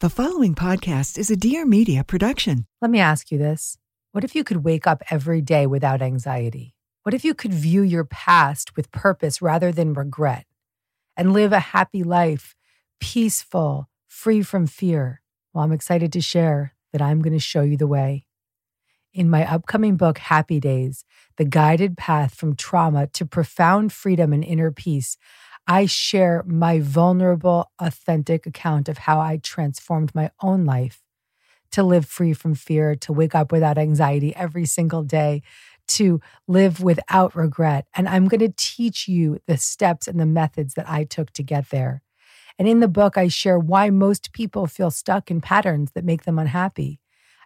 The following podcast is a Dear Media production. Let me ask you this. What if you could wake up every day without anxiety? What if you could view your past with purpose rather than regret and live a happy life, peaceful, free from fear? Well, I'm excited to share that I'm going to show you the way. In my upcoming book, Happy Days The Guided Path from Trauma to Profound Freedom and Inner Peace, I share my vulnerable, authentic account of how I transformed my own life to live free from fear, to wake up without anxiety every single day, to live without regret. And I'm going to teach you the steps and the methods that I took to get there. And in the book, I share why most people feel stuck in patterns that make them unhappy.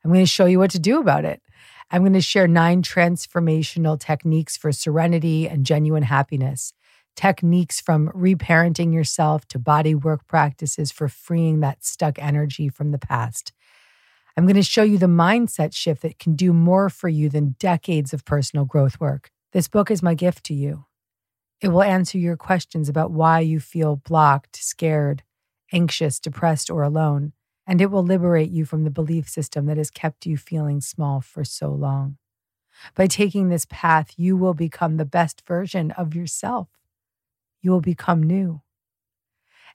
I'm going to show you what to do about it. I'm going to share nine transformational techniques for serenity and genuine happiness, techniques from reparenting yourself to body work practices for freeing that stuck energy from the past. I'm going to show you the mindset shift that can do more for you than decades of personal growth work. This book is my gift to you. It will answer your questions about why you feel blocked, scared, anxious, depressed, or alone and it will liberate you from the belief system that has kept you feeling small for so long. By taking this path, you will become the best version of yourself. You will become new.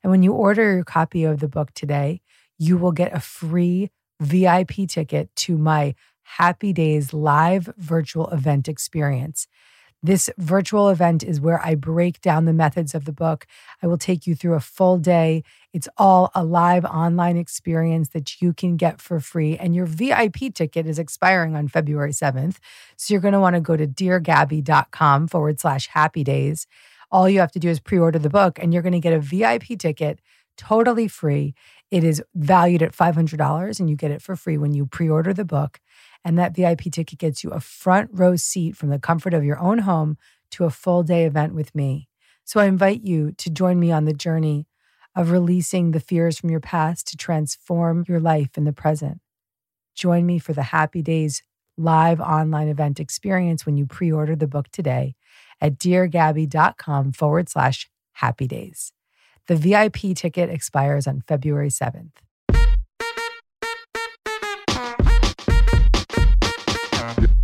And when you order your copy of the book today, you will get a free VIP ticket to my Happy Days live virtual event experience. This virtual event is where I break down the methods of the book. I will take you through a full day. It's all a live online experience that you can get for free. And your VIP ticket is expiring on February 7th. So you're going to want to go to deargabby.com forward slash happy days. All you have to do is pre order the book, and you're going to get a VIP ticket totally free. It is valued at $500, and you get it for free when you pre order the book. And that VIP ticket gets you a front row seat from the comfort of your own home to a full day event with me. So I invite you to join me on the journey of releasing the fears from your past to transform your life in the present. Join me for the Happy Days live online event experience when you pre order the book today at deargabby.com forward slash happy days. The VIP ticket expires on February 7th.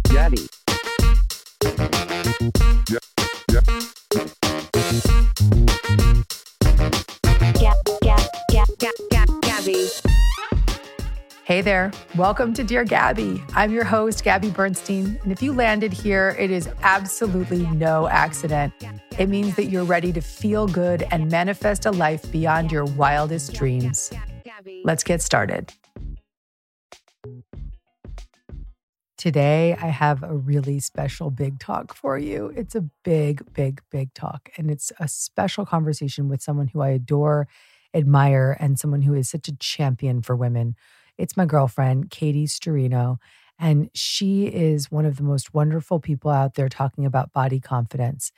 Gabby. Yeah, yeah. Gab, Gab, Gab, Gab, Gab, Gabby. Hey there. Welcome to Dear Gabby. I'm your host, Gabby Bernstein. And if you landed here, it is absolutely no accident. It means that you're ready to feel good and manifest a life beyond your wildest dreams. Let's get started. Today, I have a really special big talk for you. It's a big, big, big talk. And it's a special conversation with someone who I adore, admire, and someone who is such a champion for women. It's my girlfriend, Katie Sturino. And she is one of the most wonderful people out there talking about body confidence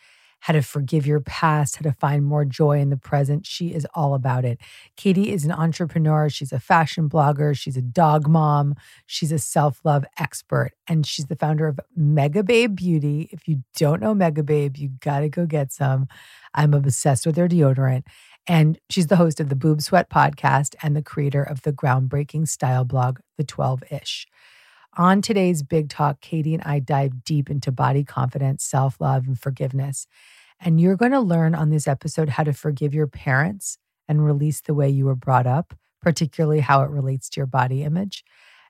how to forgive your past, how to find more joy in the present. She is all about it. Katie is an entrepreneur. She's a fashion blogger. She's a dog mom. She's a self love expert. And she's the founder of Megababe Beauty. If you don't know Megababe, you got to go get some. I'm obsessed with their deodorant. And she's the host of the Boob Sweat podcast and the creator of the groundbreaking style blog, The 12 ish. On today's Big Talk, Katie and I dive deep into body confidence, self love, and forgiveness. And you're going to learn on this episode how to forgive your parents and release the way you were brought up, particularly how it relates to your body image.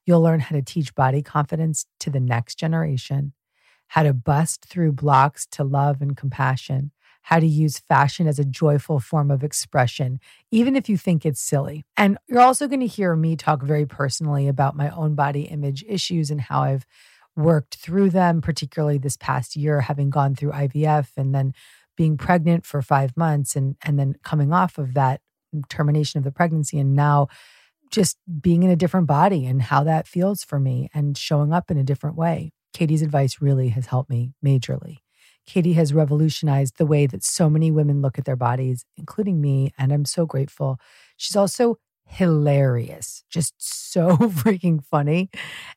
You'll learn how to teach body confidence to the next generation, how to bust through blocks to love and compassion, how to use fashion as a joyful form of expression, even if you think it's silly. And you're also going to hear me talk very personally about my own body image issues and how I've worked through them, particularly this past year, having gone through IVF and then being pregnant for five months and, and then coming off of that termination of the pregnancy and now just being in a different body and how that feels for me and showing up in a different way. Katie's advice really has helped me majorly. Katie has revolutionized the way that so many women look at their bodies, including me, and I'm so grateful. She's also hilarious, just so freaking funny.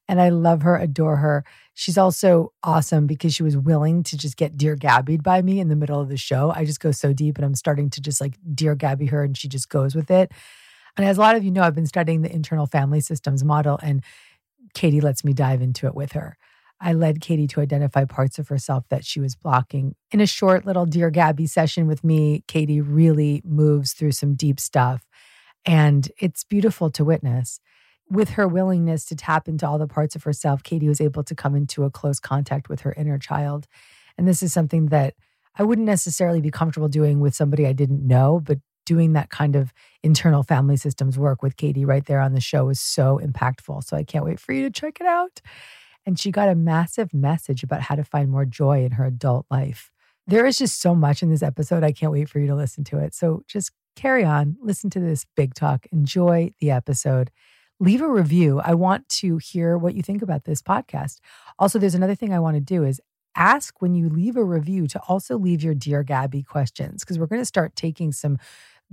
And I love her, adore her. She's also awesome because she was willing to just get Dear Gabbied by me in the middle of the show. I just go so deep and I'm starting to just like Dear Gabby her and she just goes with it. And as a lot of you know, I've been studying the internal family systems model and Katie lets me dive into it with her. I led Katie to identify parts of herself that she was blocking. In a short little Dear Gabby session with me, Katie really moves through some deep stuff. And it's beautiful to witness. With her willingness to tap into all the parts of herself, Katie was able to come into a close contact with her inner child. And this is something that I wouldn't necessarily be comfortable doing with somebody I didn't know, but doing that kind of internal family systems work with Katie right there on the show was so impactful. So I can't wait for you to check it out. And she got a massive message about how to find more joy in her adult life. There is just so much in this episode. I can't wait for you to listen to it. So just carry on, listen to this big talk, enjoy the episode. Leave a review. I want to hear what you think about this podcast. Also, there's another thing I want to do is ask when you leave a review to also leave your dear Gabby questions because we're going to start taking some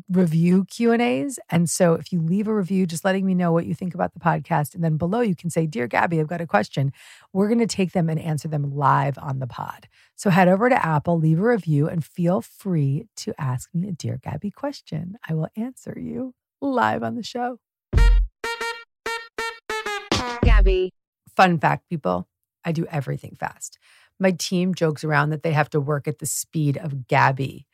review Q and A's. And so if you leave a review, just letting me know what you think about the podcast. And then below you can say, Dear Gabby, I've got a question. We're going to take them and answer them live on the pod. So head over to Apple, leave a review, and feel free to ask me a Dear Gabby question. I will answer you live on the show. Gabby. Fun fact, people, I do everything fast. My team jokes around that they have to work at the speed of Gabby.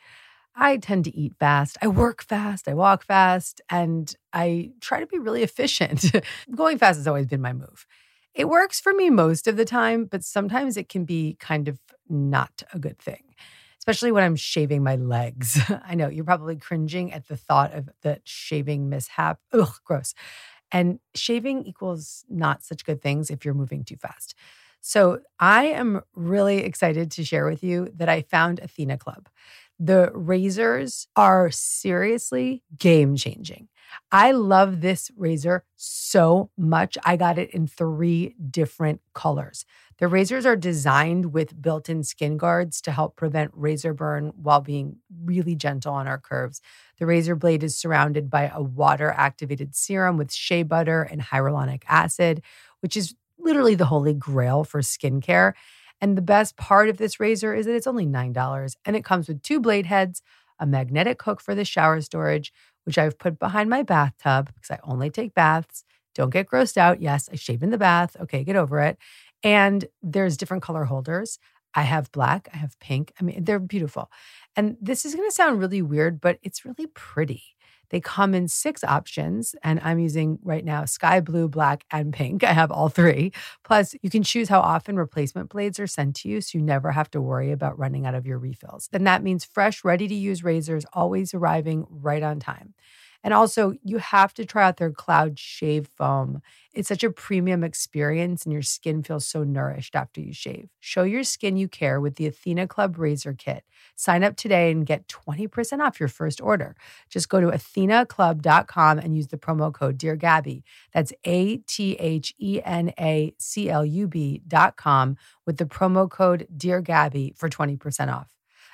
I tend to eat fast. I work fast. I walk fast. And I try to be really efficient. Going fast has always been my move. It works for me most of the time, but sometimes it can be kind of not a good thing, especially when I'm shaving my legs. I know you're probably cringing at the thought of the shaving mishap. Ugh, gross. And shaving equals not such good things if you're moving too fast. So I am really excited to share with you that I found Athena Club. The razors are seriously game changing. I love this razor so much. I got it in three different colors. The razors are designed with built in skin guards to help prevent razor burn while being really gentle on our curves. The razor blade is surrounded by a water activated serum with shea butter and hyaluronic acid, which is literally the holy grail for skincare. And the best part of this razor is that it's only $9 and it comes with two blade heads, a magnetic hook for the shower storage, which I've put behind my bathtub because I only take baths. Don't get grossed out. Yes, I shave in the bath. Okay, get over it. And there's different color holders. I have black, I have pink. I mean, they're beautiful. And this is going to sound really weird, but it's really pretty. They come in six options, and I'm using right now sky blue, black, and pink. I have all three. Plus, you can choose how often replacement blades are sent to you, so you never have to worry about running out of your refills. Then that means fresh, ready to use razors always arriving right on time. And also, you have to try out their Cloud Shave Foam. It's such a premium experience, and your skin feels so nourished after you shave. Show your skin you care with the Athena Club Razor Kit. Sign up today and get 20% off your first order. Just go to athenaclub.com and use the promo code Dear Gabby. That's A T H E N A C L U B.com with the promo code Dear Gabby for 20% off.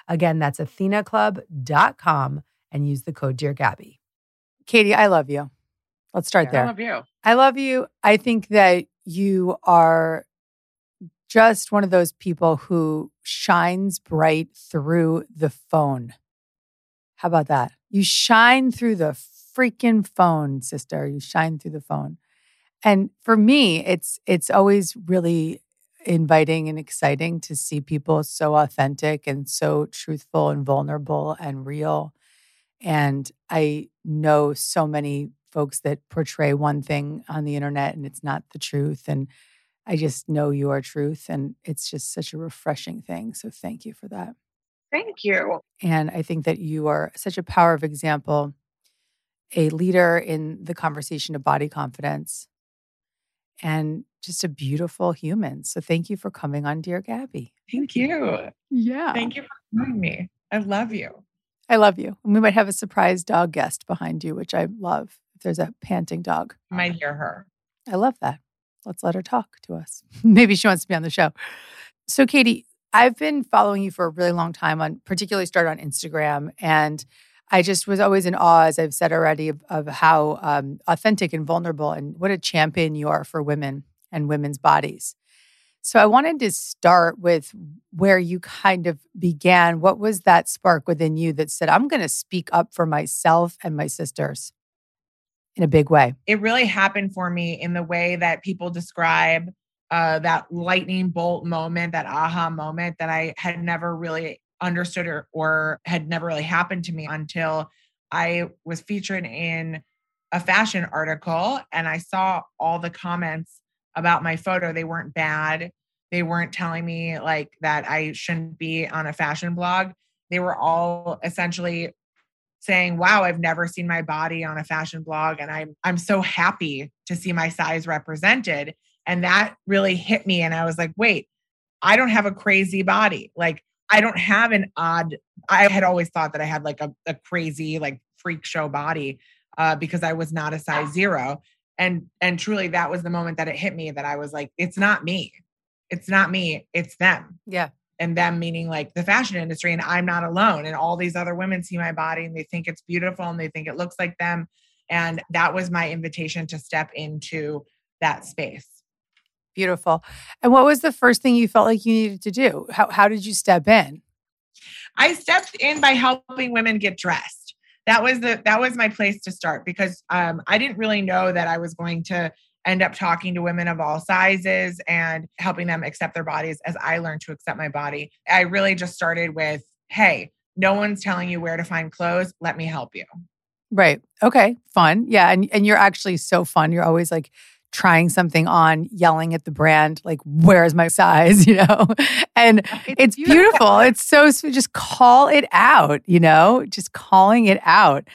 Again, that's athenaclub.com and use the code Dear Gabby. Katie, I love you. Let's start I there. I love you. I love you. I think that you are just one of those people who shines bright through the phone. How about that? You shine through the freaking phone, sister. You shine through the phone. And for me, it's it's always really inviting and exciting to see people so authentic and so truthful and vulnerable and real. And I know so many folks that portray one thing on the internet and it's not the truth. And I just know your truth. And it's just such a refreshing thing. So thank you for that. Thank you. And I think that you are such a power of example, a leader in the conversation of body confidence, and just a beautiful human. So thank you for coming on, Dear Gabby. Thank you. Yeah. Thank you for having me. I love you. I love you. And we might have a surprise dog guest behind you, which I love. If there's a panting dog, You might hear her. I love that. Let's let her talk to us. Maybe she wants to be on the show. So, Katie, I've been following you for a really long time on particularly started on Instagram. And I just was always in awe, as I've said already, of, of how um, authentic and vulnerable and what a champion you are for women and women's bodies. So I wanted to start with where you kind of began. What was that spark within you that said, I'm going to speak up for myself and my sisters in a big way? It really happened for me in the way that people describe uh, that lightning bolt moment, that aha moment that I had never really understood or, or had never really happened to me until I was featured in a fashion article and I saw all the comments about my photo. They weren't bad. They weren't telling me like that I shouldn't be on a fashion blog. They were all essentially saying, "Wow, I've never seen my body on a fashion blog and I'm I'm so happy to see my size represented." And that really hit me and I was like, "Wait, I don't have a crazy body. Like I don't have an odd I had always thought that I had like a, a crazy like freak show body uh, because I was not a size 0 and and truly that was the moment that it hit me that I was like, it's not me. It's not me, it's them. Yeah. And them meaning like the fashion industry, and I'm not alone. And all these other women see my body and they think it's beautiful and they think it looks like them. And that was my invitation to step into that space. Beautiful. And what was the first thing you felt like you needed to do? How, how did you step in? I stepped in by helping women get dressed. That was the that was my place to start because um, I didn't really know that I was going to end up talking to women of all sizes and helping them accept their bodies as I learned to accept my body. I really just started with, "Hey, no one's telling you where to find clothes. Let me help you." Right. Okay. Fun. Yeah. And and you're actually so fun. You're always like trying something on, yelling at the brand, like, where's my size? You know? And it's, beautiful. It's so sweet. Just call it out, you know, just calling it out.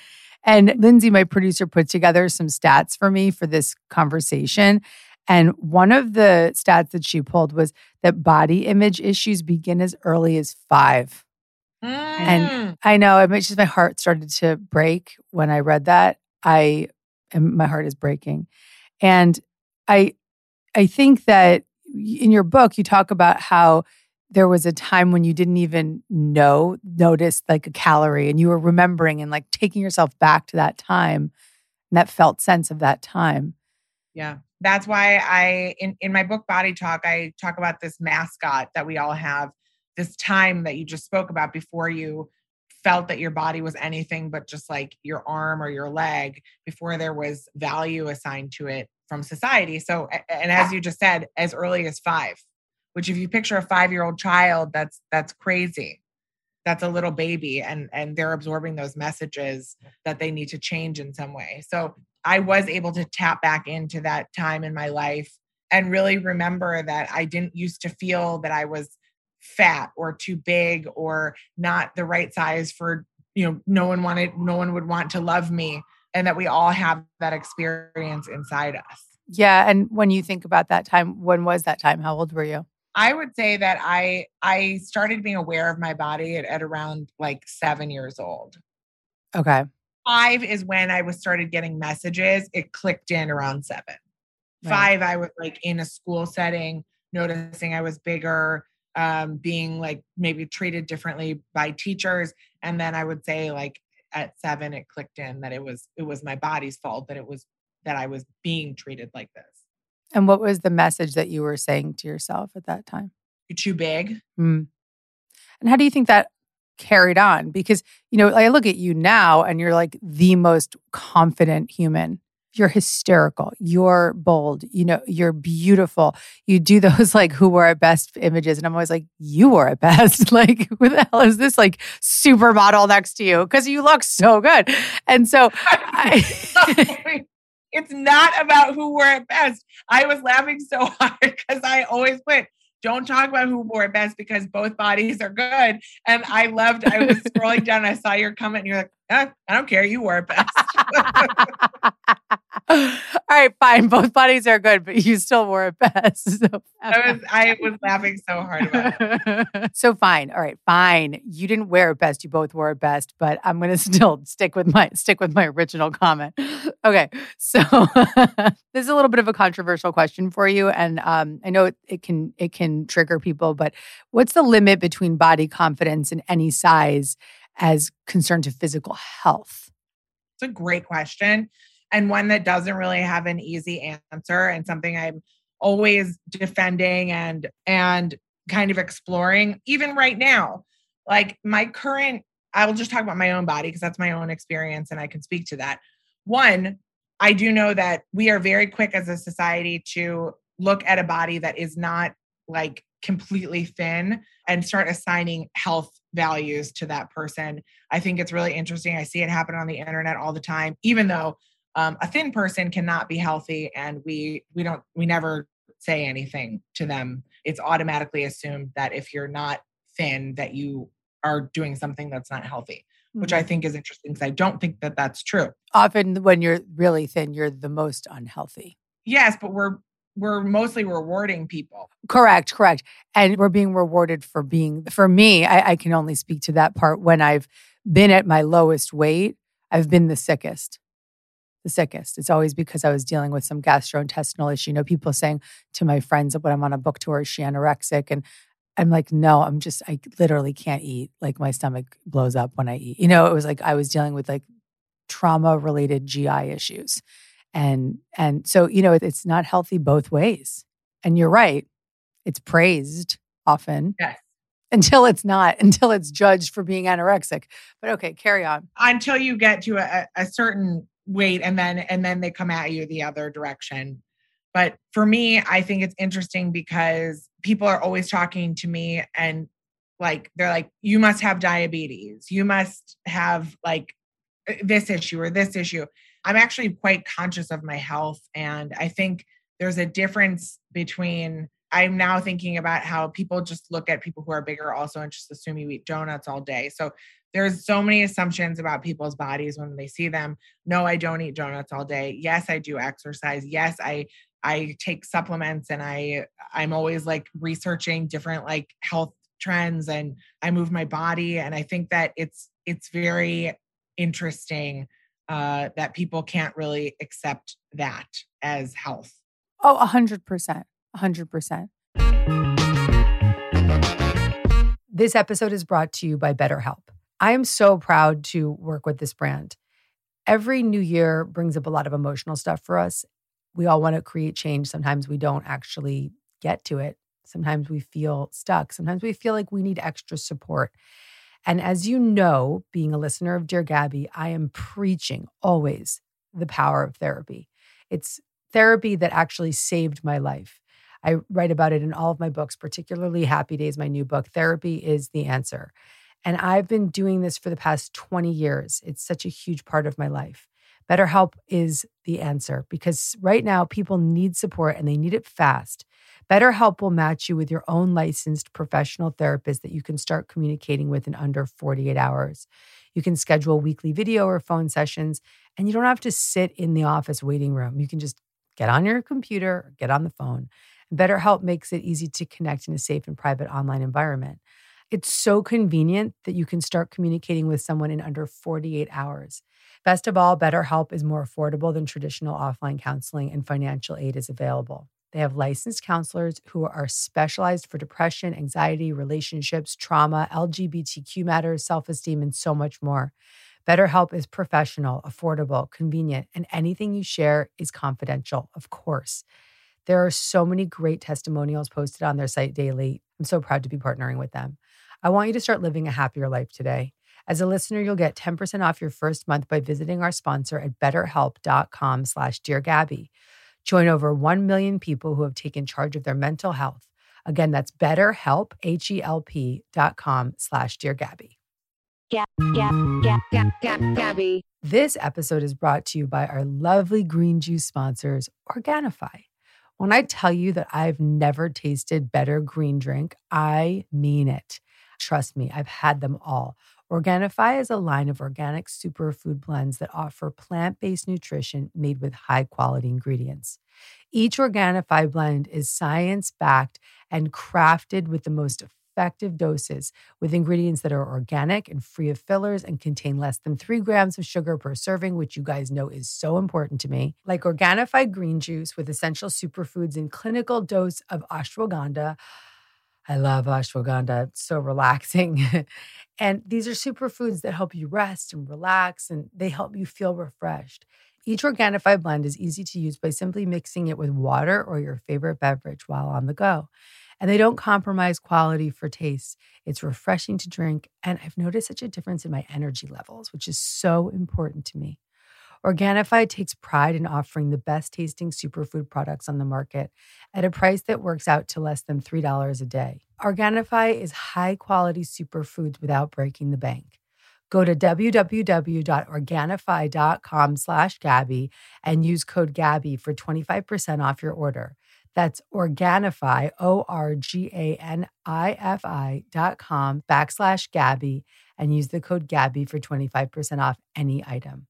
And Lindsay, my producer, put together some stats for me for this conversation. And one of the stats that she pulled was that body image issues begin as early as five. Mm. I know it just my heart started to break when I read that. I and my heart is breaking. And I I think that in your book you talk about how there was a time when you didn't even know notice like a calorie and you were remembering and like taking yourself back to that time and that felt sense of that time. Yeah. That's why I in in my book Body Talk I talk about this mascot that we all have this time that you just spoke about before you felt that your body was anything but just like your arm or your leg before there was value assigned to it from society. So, and as you just said, as early as five, which if you picture a five year old child, that's that's crazy. That's a little baby, and and they're absorbing those messages that they need to change in some way. So I was able to tap back into that time in my life and really remember that I didn't used to feel that I was fat or too big or not the right size for you know no one wanted no one would want to love me and that we all have that experience inside us Yeah. And when you think about that time, when was that time? How old were you? I would say that i i started being aware of my body at, at around like seven years old. Okay. five is when i was started getting messages. It clicked in around seven. Right. five i was like in a school setting noticing i was bigger um, being like maybe treated differently by teachers. And then i would say like at seven it clicked in that it was it was my body's fault that it was that i was being treated like this And what was the message that you were saying to yourself at that time? you're too big Mm. And how do you think that carried on? Because, you know, I look at you now and you're like the most confident human. You're hysterical. You're bold. You know, you're beautiful. You do those like who wore it best images. And I'm always like, you wore it best. like, who the hell is this like supermodel next to you? Because you look so good. And so I, it's not about who wore it best. I was laughing so hard because I always put don't talk about who wore it best because both bodies are good. And I loved, I was scrolling down, I saw your comment, and you're like, eh, I don't care, you wore it best. All right, fine. Both bodies are good, but you still wore it best. So, I was I was laughing so hard about it. so fine. All right, fine. You didn't wear it best. You both wore it best, but I'm gonna still stick with my stick with my original comment. Okay, so this is a little bit of a controversial question for you, and um, I know it, it can it can trigger people, but what's the limit between body confidence and any size as concerned to physical health? It's a great question and one that doesn't really have an easy answer and something I'm always defending and and kind of exploring even right now. Like my current I will just talk about my own body because that's my own experience and I can speak to that. One, I do know that we are very quick as a society to look at a body that is not like completely thin and start assigning health values to that person. I think it's really interesting. I see it happen on the internet all the time, even though um, a thin person cannot be healthy and we we don't we never say anything to them it's automatically assumed that if you're not thin that you are doing something that's not healthy which i mm-hmm. think is interesting because i don't think that that's true Often, when you're really thin, you're the most unhealthy. yes but we're we're mostly rewarding people Correct, correct. And we're being rewarded for being, for me, I, I can only speak to that part. When I've been at my lowest weight, I've been the sickest. The sickest. It's always because I was dealing with some gastrointestinal issue. You know, people saying to my friends when I'm on a book tour, is she anorexic? And I'm like, no, I'm just, I literally can't eat. Like my stomach blows up when I eat. You know, it was like I was dealing with like trauma related GI issues. And and so, you know, it, it's not healthy both ways. And you're right. It's praised often yes until it's not, until it's judged for being anorexic. But okay, carry on. until you get to a, a certain weight and then and then they come at you the other direction but for me i think it's interesting because people are always talking to me and like they're like you must have diabetes. You must have like this issue or this issue. I'm actually quite conscious of my health and i think there's a difference between i'm now thinking about how people just look at people who are bigger also and just assume you eat donuts all day. So there's so many assumptions about people's bodies when they see them. No i don't eat donuts all day. Yes i do exercise. Yes i i take supplements and i i'm always like researching different like health trends and i move my body and i think that it's it's very interesting uh that people can't really accept that as health Oh, a hundred percent. a hundred percent. This episode is brought to you by BetterHelp. I am so proud to work with this brand. Every new year brings up a lot of emotional stuff for us. We all want to create change. Sometimes we don't actually get to it. Sometimes we feel stuck. Sometimes we feel like we need extra support. And as you know, being a listener of Dear Gabby, I am preaching always the power of therapy. It's therapy that actually saved my life. I write about it in all of my books, particularly Happy Days, my new book. Therapy is the answer. And I've been doing this for the past 20 years. It's such a huge part of my life. BetterHelp is the answer because right now people need support and they need it fast. BetterHelp will match you with your own licensed professional therapist that you can start communicating with in under 48 hours. You can schedule weekly video or phone sessions, and you don't have to sit in the office waiting room. You can just get on your computer or get on the phone. BetterHelp makes it easy to connect in a safe and private online environment. It's so convenient that you can start communicating with someone in under 48 hours. Best of all, BetterHelp is more affordable than traditional offline counseling, and financial aid is available. They have licensed counselors who are specialized for depression, anxiety, relationships, trauma, LGBTQ matters, self esteem, and so much more. BetterHelp is professional, affordable, convenient, and anything you share is confidential, of course. There are so many great testimonials posted on their site daily. I'm so proud to be partnering with them. I want you to start living a happier life today. As a listener, you'll get 10% off your first month by visiting our sponsor at betterhelp.com slash deargabby. Join over 1 million people who have taken charge of their mental health. Again, that's betterhelp, H-E-L-P dot com slash deargabby. Gab, Gab, Gab, Gab, Gab, Gabby. This episode is brought to you by our lovely green juice sponsors, Organifi. When I tell you that I've never tasted better green drink, I mean it. Trust me, I've had them all. Organifi is a line of organic superfood blends that offer plant based nutrition made with high quality ingredients. Each Organifi blend is science backed and crafted with the most effective doses with ingredients that are organic and free of fillers and contain less than three grams of sugar per serving, which you guys know is so important to me. Like Organifi green juice with essential superfoods and clinical dose of ashwagandha. I love ashwagandha. It's so relaxing. and these are superfoods that help you rest and relax and they help you feel refreshed. Each Organifi blend is easy to use by simply mixing it with water or your favorite beverage while on the go. And they don't compromise quality for taste. It's refreshing to drink. And I've noticed such a difference in my energy levels, which is so important to me. Organifi takes pride in offering the best tasting superfood products on the market at a price that works out to less than $3 a day. Organifi is high quality superfoods without breaking the bank. Go to www.organifi.com slash Gabby and use code Gabby for 25% off your order. That's Organifi, O R G A N I F I dot com backslash Gabby and use the code Gabby for 25% off any item.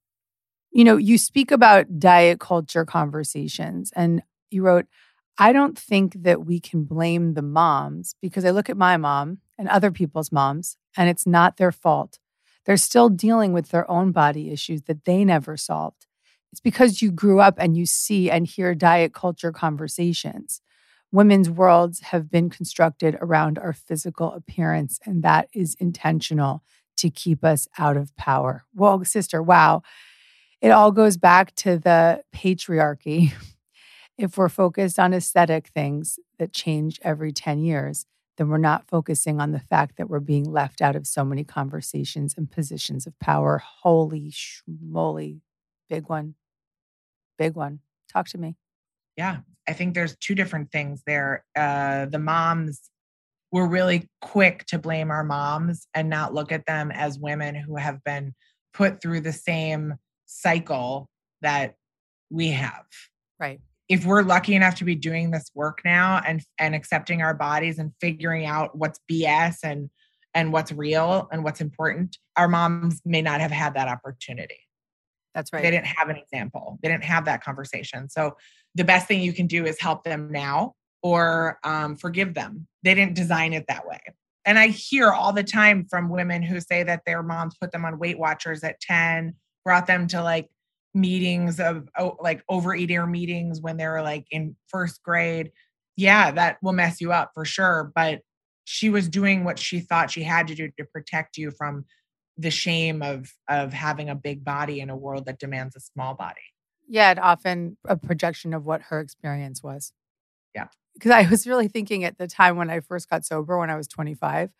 You know, you speak about diet culture conversations, and you wrote, I don't think that we can blame the moms because I look at my mom and other people's moms, and it's not their fault. They're still dealing with their own body issues that they never solved. It's because you grew up and you see and hear diet culture conversations. Women's worlds have been constructed around our physical appearance, and that is intentional to keep us out of power. Well, sister, wow. It all goes back to the patriarchy. if we're focused on aesthetic things that change every 10 years, then we're not focusing on the fact that we're being left out of so many conversations and positions of power. Holy schmoly, big one big one. Talk to me. Yeah, I think there's two different things there. Uh, the moms we're really quick to blame our moms and not look at them as women who have been put through the same cycle that we have. Right. If we're lucky enough to be doing this work now and and accepting our bodies and figuring out what's BS and and what's real and what's important, our moms may not have had that opportunity. That's right. They didn't have an example. They didn't have that conversation. So the best thing you can do is help them now or um, forgive them. They didn't design it that way. And I hear all the time from women who say that their moms put them on Weight Watchers at 10, brought them to like meetings of oh, like overeater meetings when they were like in first grade. Yeah, that will mess you up for sure. But she was doing what she thought she had to do to protect you from the shame of of having a big body in a world that demands a small body. Yeah, and often a projection of what her experience was. Yeah. Because I was really thinking at the time when I first got sober when I was 25,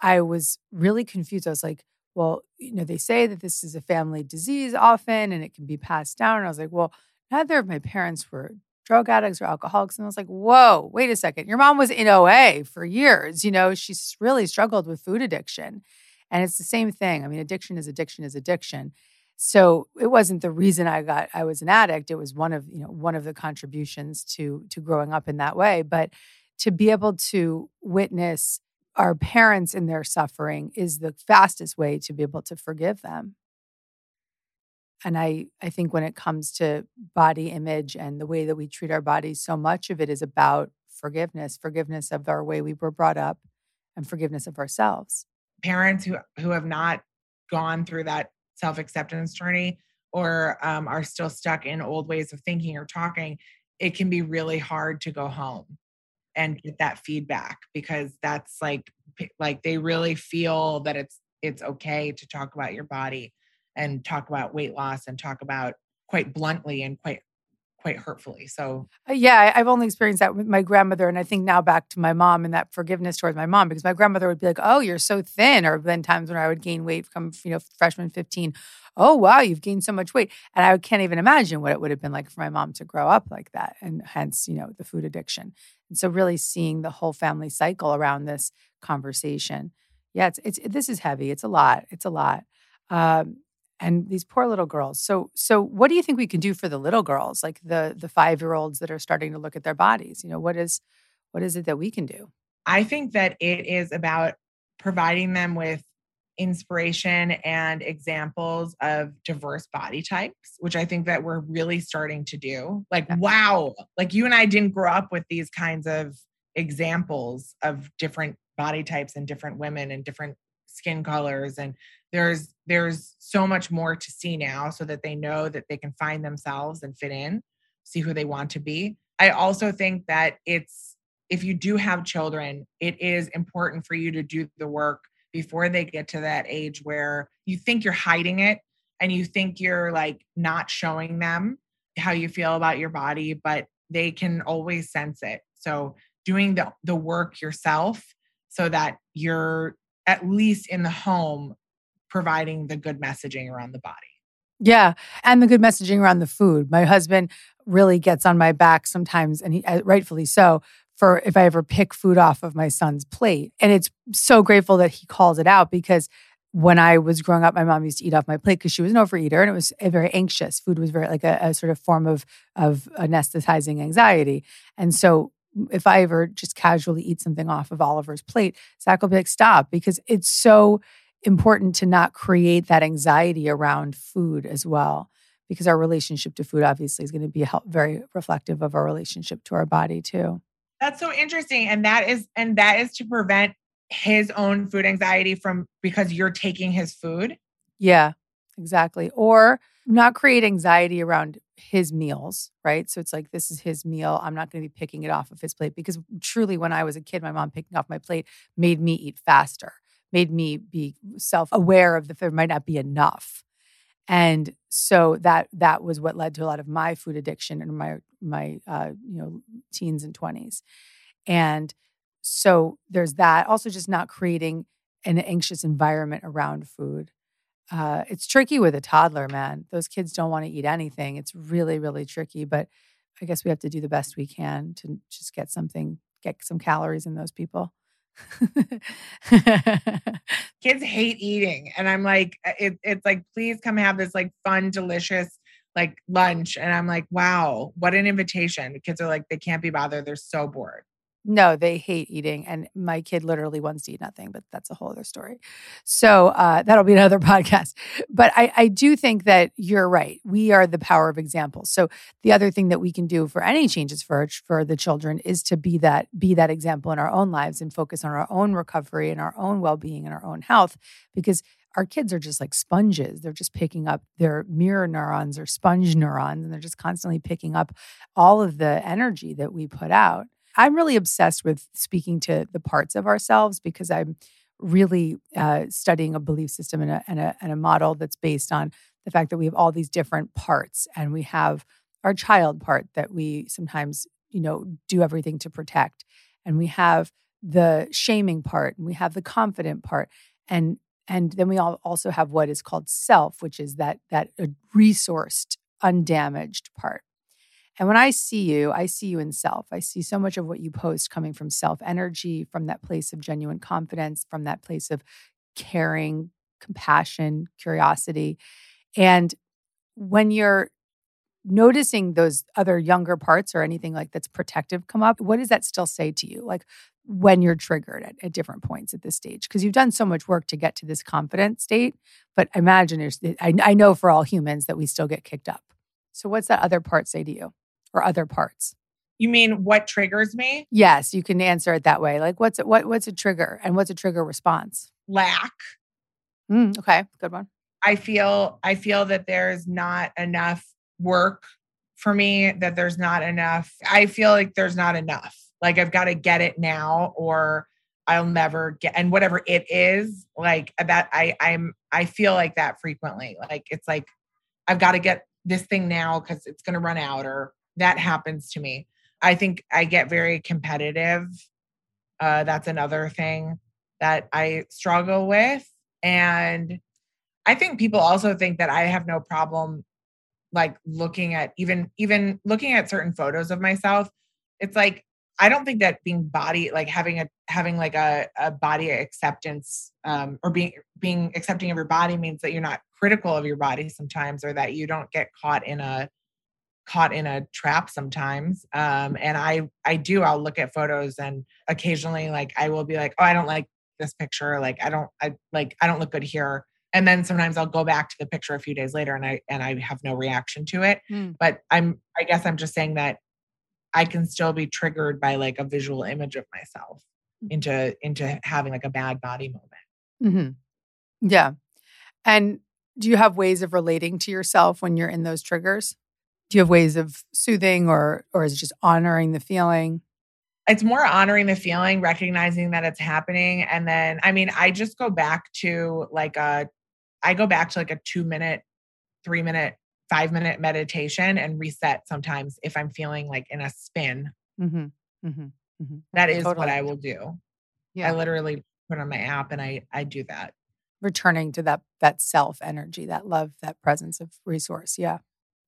I was really confused. I was like, well, you know, they say that this is a family disease often and it can be passed down. And I was like, well, neither of my parents were drug addicts or alcoholics. And I was like, whoa, wait a second. Your mom was in OA for years. You know, she's really struggled with food addiction. And it's the same thing. I mean, addiction is addiction is addiction. So it wasn't the reason I got I was an addict. It was one of, you know, one of the contributions to to growing up in that way. But to be able to witness our parents in their suffering is the fastest way to be able to forgive them. And I, I think when it comes to body image and the way that we treat our bodies, so much of it is about forgiveness, forgiveness of our way we were brought up, and forgiveness of ourselves parents who who have not gone through that self acceptance journey or um, are still stuck in old ways of thinking or talking, it can be really hard to go home and get that feedback because that's like like they really feel that it's it's okay to talk about your body and talk about weight loss and talk about quite bluntly and quite quite hurtfully. So, uh, yeah, I've only experienced that with my grandmother. And I think now back to my mom and that forgiveness towards my mom, because my grandmother would be like, Oh, you're so thin. Or then times when I would gain weight from, you know, freshman 15. Oh, wow, you've gained so much weight. And I can't even imagine what it would have been like for my mom to grow up like that. And hence, you know, the food addiction. And so, really seeing the whole family cycle around this conversation. Yeah, it's, it's, this is heavy. It's a lot. It's a lot. Um, and these poor little girls. So so what do you think we can do for the little girls, like the the 5-year-olds that are starting to look at their bodies? You know, what is what is it that we can do? I think that it is about providing them with inspiration and examples of diverse body types, which I think that we're really starting to do. Like, Yeah. wow, like you and I didn't grow up with these kinds of examples of different body types and different women and different skin colors and there's there's so much more to see now so that they know that they can find themselves and fit in see who they want to be. I also think that it's if you do have children it is important for you to do the work before they get to that age where you think you're hiding it and you think you're like not showing them how you feel about your body but they can always sense it. So doing the the work yourself so that you're at least in the home providing the good messaging around the body Yeah, and the good messaging around the food. My husband really gets on my back sometimes, and he uh, rightfully so. For if I ever pick food off of my son's plate, and it's so grateful that he calls it out because when I was growing up, my mom used to eat off my plate because she was an overeater and it was very anxious. Food was very like a, a sort of form of of anesthetizing anxiety, and so if I ever just casually eat something off of Oliver's plate, Zach will be like, "Stop," because it's so important to not create that anxiety around food as well because our relationship to food obviously is going to be very reflective of our relationship to our body too. That's so interesting and that is and that is to prevent his own food anxiety from because you're taking his food? Yeah exactly or not create anxiety around his meals right? So it's like this is his meal. I'm not going to be picking it off of his plate. Because truly when i was a kid my mom picking off my plate made me eat faster made me be self-aware of the there might not be enough. And so that that was what led to a lot of my food addiction in my my uh, you know teens and 20s and so there's that. Also just not creating an anxious environment around food uh, it's tricky with a toddler man. Those kids don't want to eat anything. It's really really tricky but i guess we have to do the best we can to just get something get some calories in those people. Kids hate eating and i'm like uh, it, it's like please come have this like fun delicious like lunch. And i'm like wow what an invitation. The kids are like they can't be bothered. They're so bored No, they hate eating. And my kid literally wants to eat nothing, but that's a whole other story. So uh, that'll be another podcast. But I, I do think that you're right. We are the power of examples. So the other thing that we can do for any changes for, for the children is to be that, be that example in our own lives and focus on our own recovery and our own well-being and our own health. Because our kids are just like sponges. They're just picking up their mirror neurons or sponge neurons, and they're just constantly picking up all of the energy that we put out. I'm really obsessed with speaking to the parts of ourselves because I'm really uh, studying a belief system and a, and, a, and a model that's based on the fact that we have all these different parts and we have our child part that we sometimes, you know, do everything to protect. And we have the shaming part and we have the confident part. And and then we all also have what is called self, which is that that uh, resourced, undamaged part. And when I see you, I see you in self. I see so much of what you post coming from self energy, from that place of genuine confidence, from that place of caring, compassion, curiosity. And when you're noticing those other younger parts or anything like that's protective come up, what does that still say to you? Like when you're triggered at, at different points at this stage? Because you've done so much work to get to this confident state. But imagine, I, I know for all humans that we still get kicked up. So what's that other part say to you or other parts? you mean what triggers me Yes, you can answer it that way. Like what's a, what what's a trigger and what's a trigger response? lack Mm, okay, good one. I feel I feel that there's not enough work for me that there's not enough I feel like there's not enough like I've got to get it now or I'll never get and whatever it is like that I I'm I feel like that frequently like it's like I've got to get this thing now cuz it's going to run out or that happens to me. I think I get very competitive. Uh that's another thing that I struggle with. And I think people also think that I have no problem like looking at even even looking at certain photos of myself. It's like I don't think that being body like having a having like a, a body acceptance um or being being accepting of your body means that you're not critical of your body sometimes or that you don't get caught in a caught in a trap sometimes um and i i do i'll look at photos and occasionally like i will be like oh i don't like this picture like i don't i like i don't look good here and then sometimes i'll go back to the picture a few days later and i and i have no reaction to it Hmm. but i'm i guess i'm just saying that i can still be triggered by like a visual image of myself into into having like a bad body moment mm-hmm. Yeah. And do you have ways of relating to yourself when you're in those triggers? Do you have ways of soothing or or is it just honoring the feeling? it's more honoring the feeling recognizing that it's happening and then i mean i just go back to like a i go back to like a two minute three minute five minute meditation and reset sometimes if i'm feeling like in a spin Mm-hmm. Mm-hmm. Mm-hmm. that is Totally. what i will do Yeah. i literally put on my app and i i do that Returning to that that self energy, that love, that presence of resource. Yeah.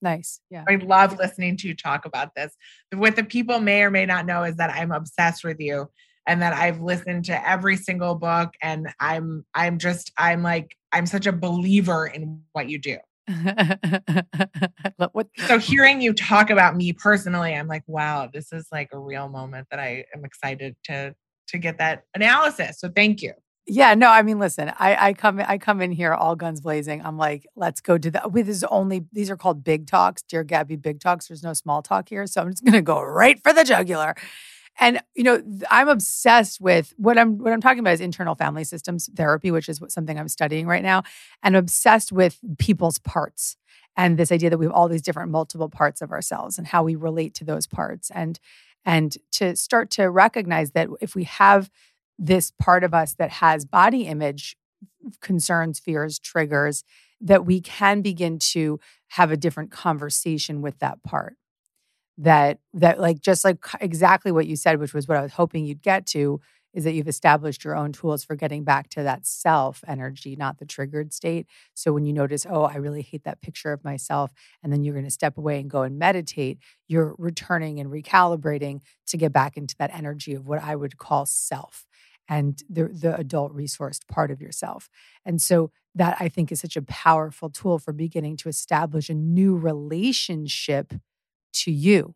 Nice. Yeah. i love listening to you talk about this what the people may or may not know is that i'm obsessed with you and that i've listened to every single book and i'm i'm just i'm like i'm such a believer in what you do what so hearing you talk about me personally i'm like wow this is like a real moment that i am excited to to get that analysis so thank you Yeah, no, I mean, listen, I, I come I come in here all guns blazing. I'm like, let's go to the with this is only these are called big talks, dear Gabby, big talks. There's no small talk here. So I'm just gonna go right for the jugular. And you know, I'm obsessed with what I'm what I'm talking about is internal family systems therapy, which is something I'm studying right now. And I'm obsessed with people's parts and this idea that we have all these different multiple parts of ourselves and how we relate to those parts. And and to start to recognize that if we have this part of us that has body image concerns, fears, triggers, that we can begin to have a different conversation with that part. That that like just like exactly what you said, which was what I was hoping you'd get to, is that you've established your own tools for getting back to that self energy, not the triggered state. So when you notice, oh, I really hate that picture of myself, and then you're going to step away and go and meditate, you're returning and recalibrating to get back into that energy of what I would call self and the the adult resourced part of yourself. And so that I think is such a powerful tool for beginning to establish a new relationship to you.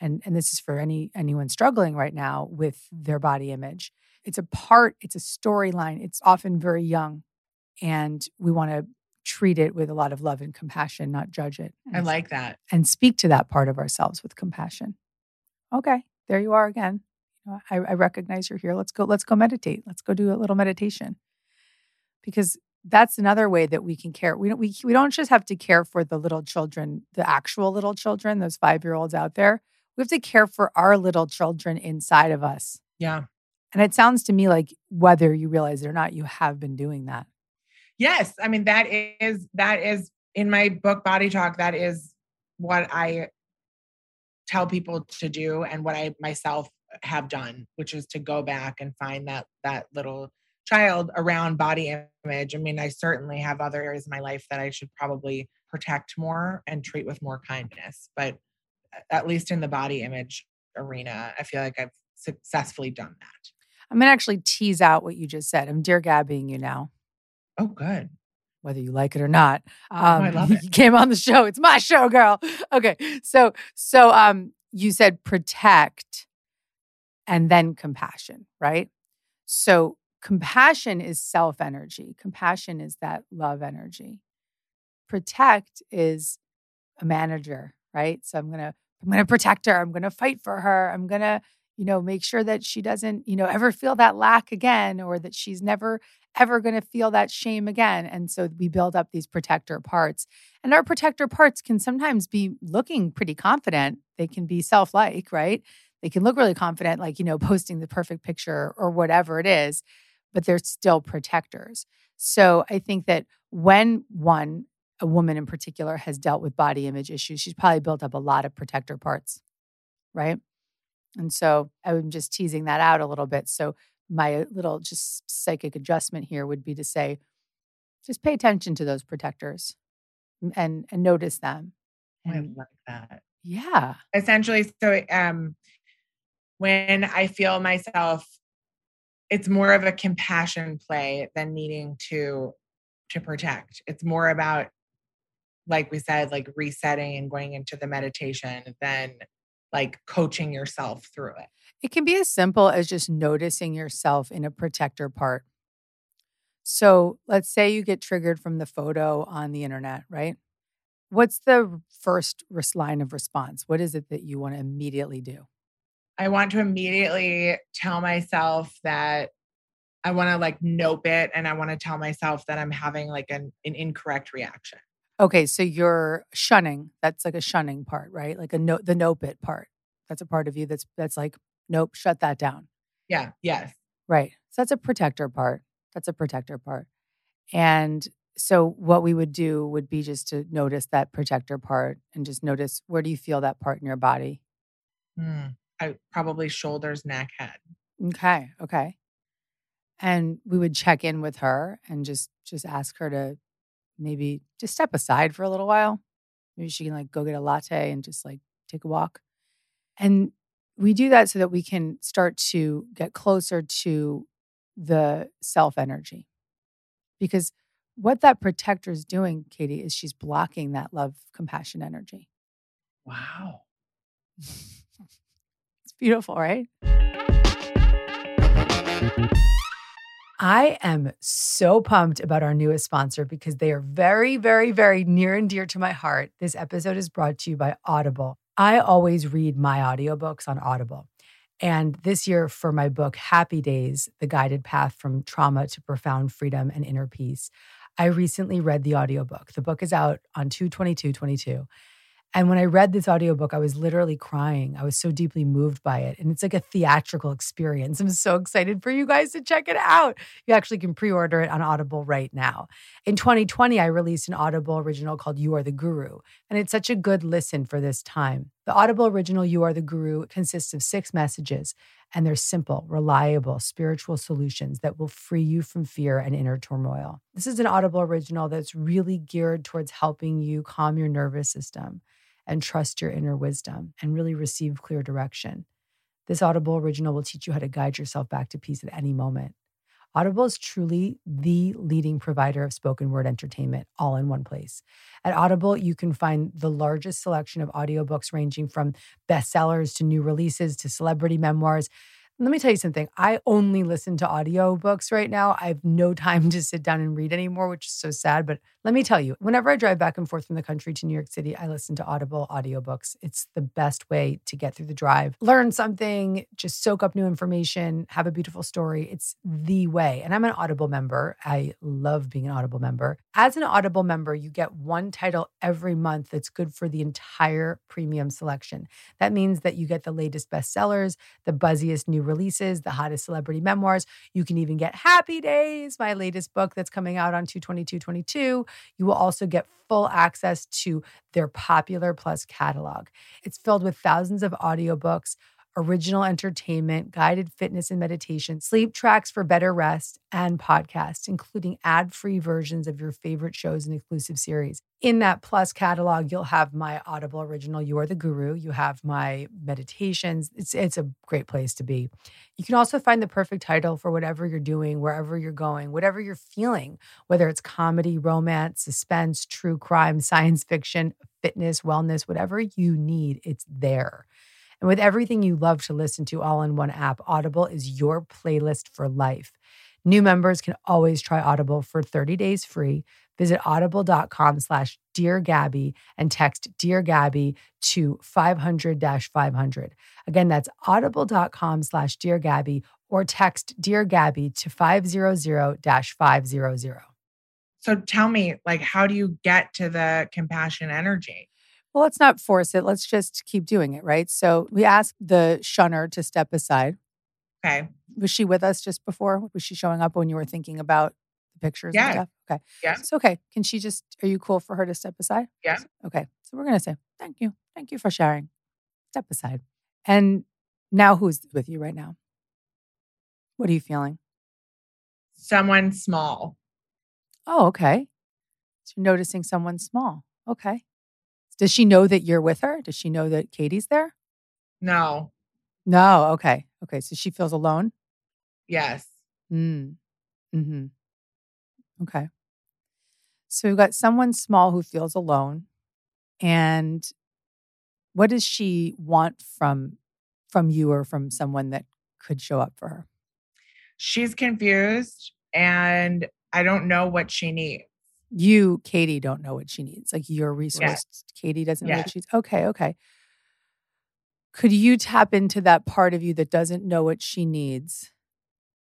And and this is for any anyone struggling right now with their body image. It's a part, it's a storyline. It's often very young and we want to treat it with a lot of love and compassion, not judge it. i like that and speak to that part of ourselves with compassion. Okay, there you are again. Know, I, I recognize you're here. Let's go. Let's go meditate. Let's go do a little meditation, because that's another way that we can care. We don't. We we don't just have to care for the little children, the actual little children, those five year olds out there. We have to care for our little children inside of us. yeah And it sounds to me like whether you realize it or not, you have been doing that. yes i mean that is that is in my book body talk that is what i tell people to do and what i myself have done which is to go back and find that that little child around body image i mean i certainly have other areas in my life that i should probably protect more and treat with more kindness but at least in the body image arena i feel like i've successfully done that I'm gonna actually tease out what you just said. I'm dear gabbing you now. oh good whether you like it or not. Oh, I love it. You came on the show. It's my show, girl. Okay. So so um you said protect and then compassion, right? So compassion is self energy. Compassion is that love energy. Protect is a manager, right? So I'm going to I'm going to protect her. I'm going to fight for her. I'm going to, you know, make sure that she doesn't, you know, ever feel that lack again or that she's never ever going to feel that shame again. And so we build up these protector parts. And our protector parts can sometimes be looking pretty confident. They can be self like, right? They can look really confident, like, you know, posting the perfect picture or whatever it is, but they're still protectors. So I think that when one, a woman in particular, has dealt with body image issues, she's probably built up a lot of protector parts, right? And so I'm just teasing that out a little bit. So my little just psychic adjustment here would be to say, just pay attention to those protectors and and notice them. i And like that yeah. essentially so um when I feel myself, it's more of a compassion play than needing to to protect. It's more about, like we said, like resetting and going into the meditation than like coaching yourself through it. It can be as simple as just noticing yourself in a protector part. So let's say you get triggered from the photo on the internet, right? What's the first line of response? What is it that you want to immediately do? I want to immediately tell myself that I want to like nope it and I want to tell myself that I'm having like an, an incorrect reaction. Okay, so you're shunning. That's like a shunning part, right? Like a no, the nope it part. That's a part of you that's that's like nope, shut that down. Yeah. Yes. Right. So that's a protector part. That's a protector part. And so what we would do would be just to notice that protector part and just notice where do you feel that part in your body? Hmm. I probably shoulders, neck, head. Okay. Okay. And we would check in with her and just just ask her to maybe just step aside for a little while. Maybe she can like go get a latte and just like take a walk. And we do that so that we can start to get closer to the self energy. Because what that protector is doing, Katie, is she's blocking that love, compassion energy. Wow. Beautiful, right? I am so pumped about our newest sponsor because they are very, very, very near and dear to my heart. This episode is brought to you by Audible. I always read my audiobooks on Audible. And this year, for my book, Happy Days The Guided Path from Trauma to Profound Freedom and Inner Peace, I recently read the audiobook. The book is out on 22222. And when I read this audiobook, I was literally crying. I was so deeply moved by it. And it's like a theatrical experience. I'm so excited for you guys to check it out. You actually can pre order it on Audible right now. In 2020, I released an Audible original called You Are the Guru. And it's such a good listen for this time. The Audible original You Are the Guru consists of six messages, and they're simple, reliable, spiritual solutions that will free you from fear and inner turmoil. This is an Audible original that's really geared towards helping you calm your nervous system and trust your inner wisdom and really receive clear direction. This Audible original will teach you how to guide yourself back to peace at any moment. Audible is truly the leading provider of spoken word entertainment all in one place. At Audible, you can find the largest selection of audiobooks ranging from bestsellers to new releases to celebrity memoirs. Let me tell you something. I only listen to audiobooks right now. I have no time to sit down and read anymore, which is so sad. But let me tell you, whenever I drive back and forth from the country to New York City, I listen to Audible audiobooks. It's the best way to get through the drive, learn something, just soak up new information, have a beautiful story. It's the way. And I'm an Audible member. I love being an Audible member. As an Audible member, you get one title every month that's good for the entire premium selection. That means that you get the latest bestsellers, the buzziest new releases, the hottest celebrity memoirs. You can even get Happy Days, my latest book that's coming out on 22222. You will also get full access to their popular plus catalog. It's filled with thousands of audiobooks, original entertainment, guided fitness and meditation, sleep tracks for better rest, and podcasts, including ad free versions of your favorite shows and exclusive series. In that Plus catalog, you'll have my Audible original, You Are the Guru. You have my meditations. It's, it's a great place to be. You can also find the perfect title for whatever you're doing, wherever you're going, whatever you're feeling, whether it's comedy, romance, suspense, true crime, science fiction, fitness, wellness, whatever you need, it's there. And with everything you love to listen to all in one app, Audible is your playlist for life. New members can always try Audible for 30 days free. Visit audible.com slash Dear Gabby and text Dear Gabby to 500 500. Again, that's audible.com slash Dear Gabby or text Dear Gabby to 500 500. So tell me, like, how do you get to the compassion energy? Well, let's not force it. Let's just keep doing it, right? So we asked the shunner to step aside. Okay. Was she with us just before? Was she showing up when you were thinking about the pictures Yeah. and stuff? Okay. Yeah. It's okay. Can she just, are you cool for her to step aside? Yeah. Okay. So we're going to say, thank you. Thank you for sharing. Step aside. And now who's with you right now? What are you feeling? Someone small. Oh, okay. So you're noticing someone small. Okay. Does she know that you're with her? Does she know that Katie's there? No. No. Okay. Okay. So she feels alone. Yes. Mm. Hmm. Okay. So we've got someone small who feels alone, and what does she want from from you or from someone that could show up for her? She's confused and I don't know what she needs. You, Katie, don't know what she needs. Like your resource, Katie doesn't know what she's okay. Okay. Could you tap into that part of you that doesn't know what she needs,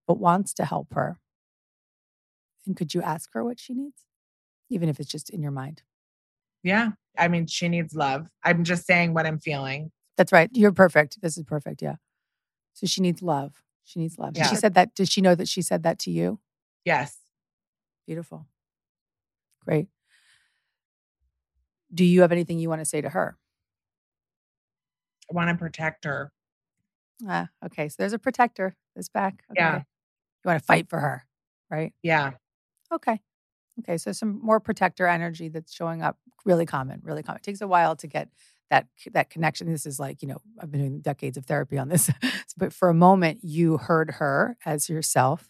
but wants to help her? And could you ask her what she needs, even if it's just in your mind? Yeah. I mean, she needs love. I'm just saying what I'm feeling. That's right. You're perfect. This is perfect. Yeah. So she needs love. She needs love. And She said that. Does she know that she said that to you? Yes. Beautiful. Great. Do you have anything you want to say to her? I want to protect her. Ah, okay. So there's a protector that's back. Okay. Yeah. You want to fight for her, right? Yeah. Okay. Okay. So some more protector energy that's showing up. Really common. Really common. It takes a while to get that that connection. This is like you know I've been doing decades of therapy on this, but for a moment you heard her as yourself,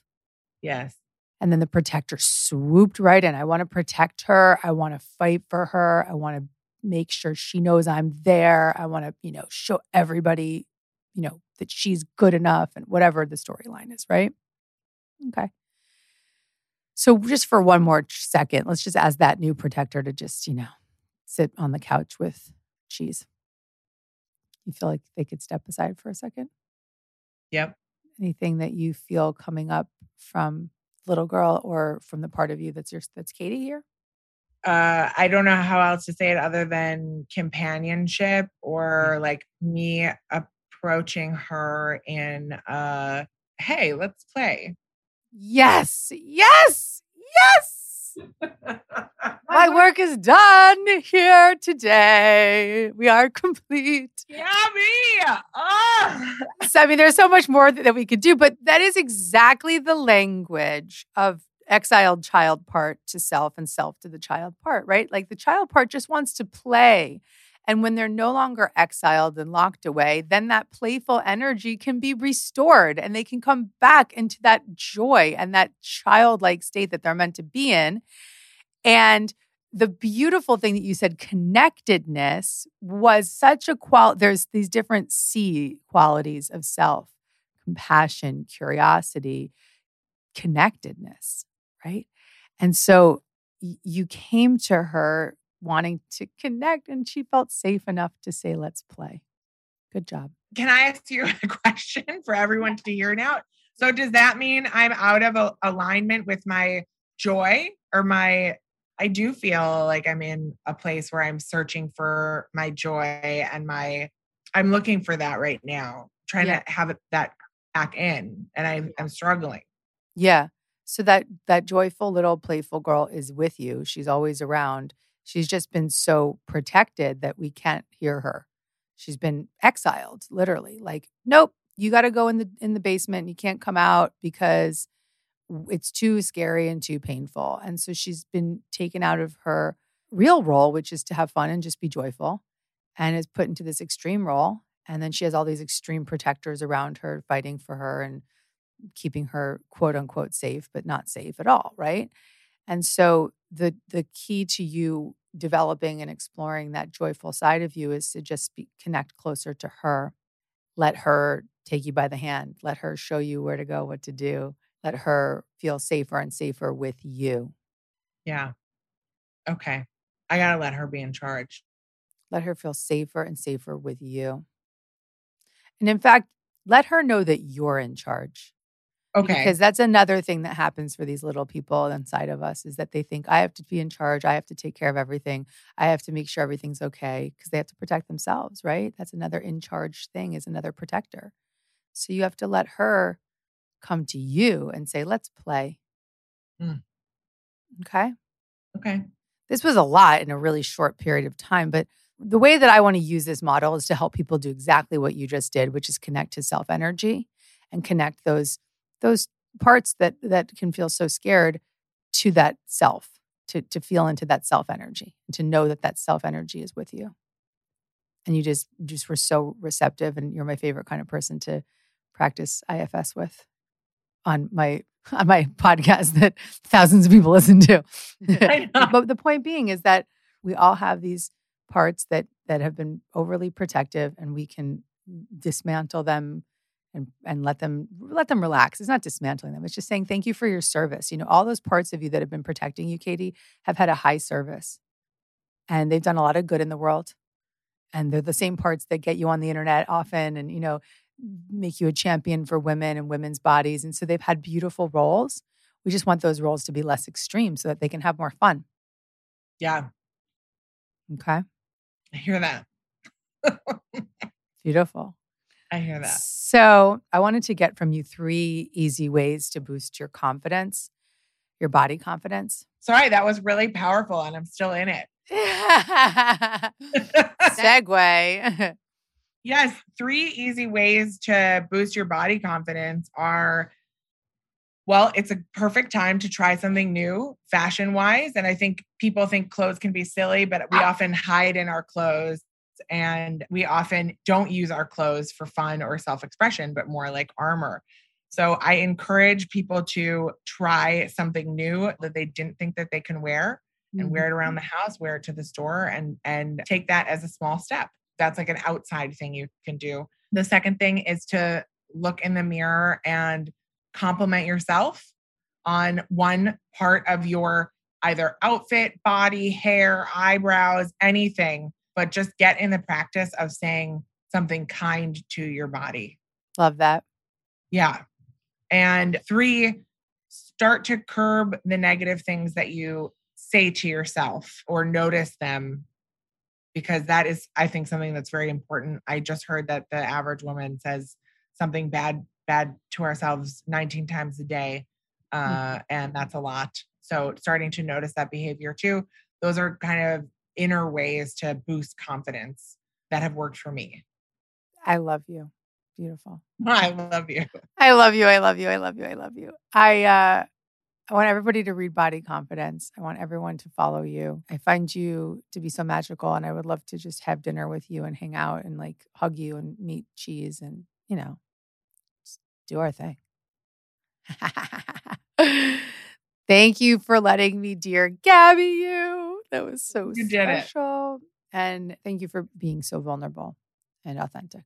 Yes. And then the protector swooped right in. I want to protect her. I want to fight for her. I want to make sure she knows I'm there. I want to, you know, show everybody, you know, that she's good enough and whatever the storyline is, right? Okay. So just for one more second, let's just ask that new protector to just, you know, sit on the couch with cheese. You feel like they could step aside for a second? Yep. anything that you feel coming up from little girl or from the part of you that's your that's Katie here? Uh, I don't know how else to say it other than companionship or like me approaching her in uh hey, let's play. Yes, yes, yes. My work is done here today. We are complete. Yeah, me. Oh. So, I mean, there's so much more that, that we could do, but that is exactly the language of exiled child part to self and self to the child part, right? Like the child part just wants to play. And when they're no longer exiled and locked away, then that playful energy can be restored and they can come back into that joy and that childlike state that they're meant to be in. And the beautiful thing that you said, connectedness, was such a qual. There's these different C qualities of self compassion, curiosity, connectedness, right? And so you came to her wanting to connect, and she felt safe enough to say, let's play. Good job. Can I ask you a question for everyone to hear now? So does that mean I'm out of a- alignment with my joy or my I do feel like I'm in a place where I'm searching for my joy and my I'm looking for that right now, trying Yeah. to have it that back in and I'm I'm struggling. Yeah. So that that joyful little playful girl is with you. She's always around. She's just been so protected that we can't hear her. She's been exiled, literally. Like, nope, you got to go in the in the basement. You can't come out because it's too scary and too painful. And so she's been taken out of her real role, which is to have fun and just be joyful, and is put into this extreme role. And then she has all these extreme protectors around her fighting for her and keeping her quote unquote safe, but not safe at all, right? And so the the key to you developing and exploring that joyful side of you is to just be, connect closer to her. Let her take you by the hand. Let her show you where to go, what to do. Let her feel safer and safer with you. Yeah. Okay. I got to let her be in charge. Let her feel safer and safer with you. And in fact, let her know that you're in charge. Okay. Because that's another thing that happens for these little people inside of us is that they think I have to be in charge. I have to take care of everything. I have to make sure everything's okay because they have to protect themselves, right? That's another in charge thing, is another protector. So you have to let her come to you and say, let's play. Mm. Okay. okay. This was a lot in a really short period of time, but the way that I want to use this model is to help people do exactly what you just did, which is connect to self energy and connect those those parts that that can feel so scared to that self to to feel into that self energy and to know that that self energy is with you and you just just were so receptive and you're my favorite kind of person to practice IFS with on my on my podcast that thousands of people listen to. But the point being is that we all have these parts that that have been overly protective and we can dismantle them and and let them let them relax. It's not dismantling them. It's just saying thank you for your service. You know, all those parts of you that have been protecting you, Katie, have had a high service. And they've done a lot of good in the world. And they're the same parts that get you on the internet often and, you know, make you a champion for women and women's bodies. And so they've had beautiful roles. We just want those roles to be less extreme so that they can have more fun. Yeah, Okay. I hear that. Beautiful. I hear that. So I wanted to get from you three easy ways to boost your confidence, your body confidence. Sorry, that was really powerful and I'm still in it. Segue. Yes, three easy ways to boost your body confidence are well, it's a perfect time to try something new fashion wise. And I think people think clothes can be silly, but we ah. often hide in our clothes and we often don't use our clothes for fun or self expression, but more like armor. So I encourage people to try something new that they didn't think that they can wear and wear it around the mm-hmm. house, wear it to the store and and take that as a small step. That's like an outside thing you can do. The second thing is to look in the mirror and compliment yourself on one part of your either outfit, body, hair, eyebrows, anything, but just get in the practice of saying something kind to your body. Love that. Yeah. And three, start to curb the negative things that you say to yourself or notice them because that is, I think, something that's very important. I just heard that the average woman says something bad, bad to ourselves 19 times a day. Uh, and that's a lot. So starting to notice that behavior too. Those are kind of inner ways to boost confidence that have worked for me. I love you. Beautiful. I love you. I love you. I love you. I love you. I love you. I uh I want everybody to read Body Confidence. I want everyone to follow you. I find you to be so magical and I would love to just have dinner with you and hang out and like hug you and meet cheese and, you know, just do our thing. Thank you for letting me, dear Gabby, you. That was so You did it. special. And thank you for being so vulnerable and authentic.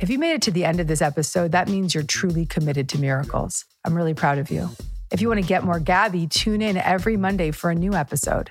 If you made it to the end of this episode, that means you're truly committed to miracles. I'm really proud of you. If you want to get more Gabby, tune in every Monday for a new episode.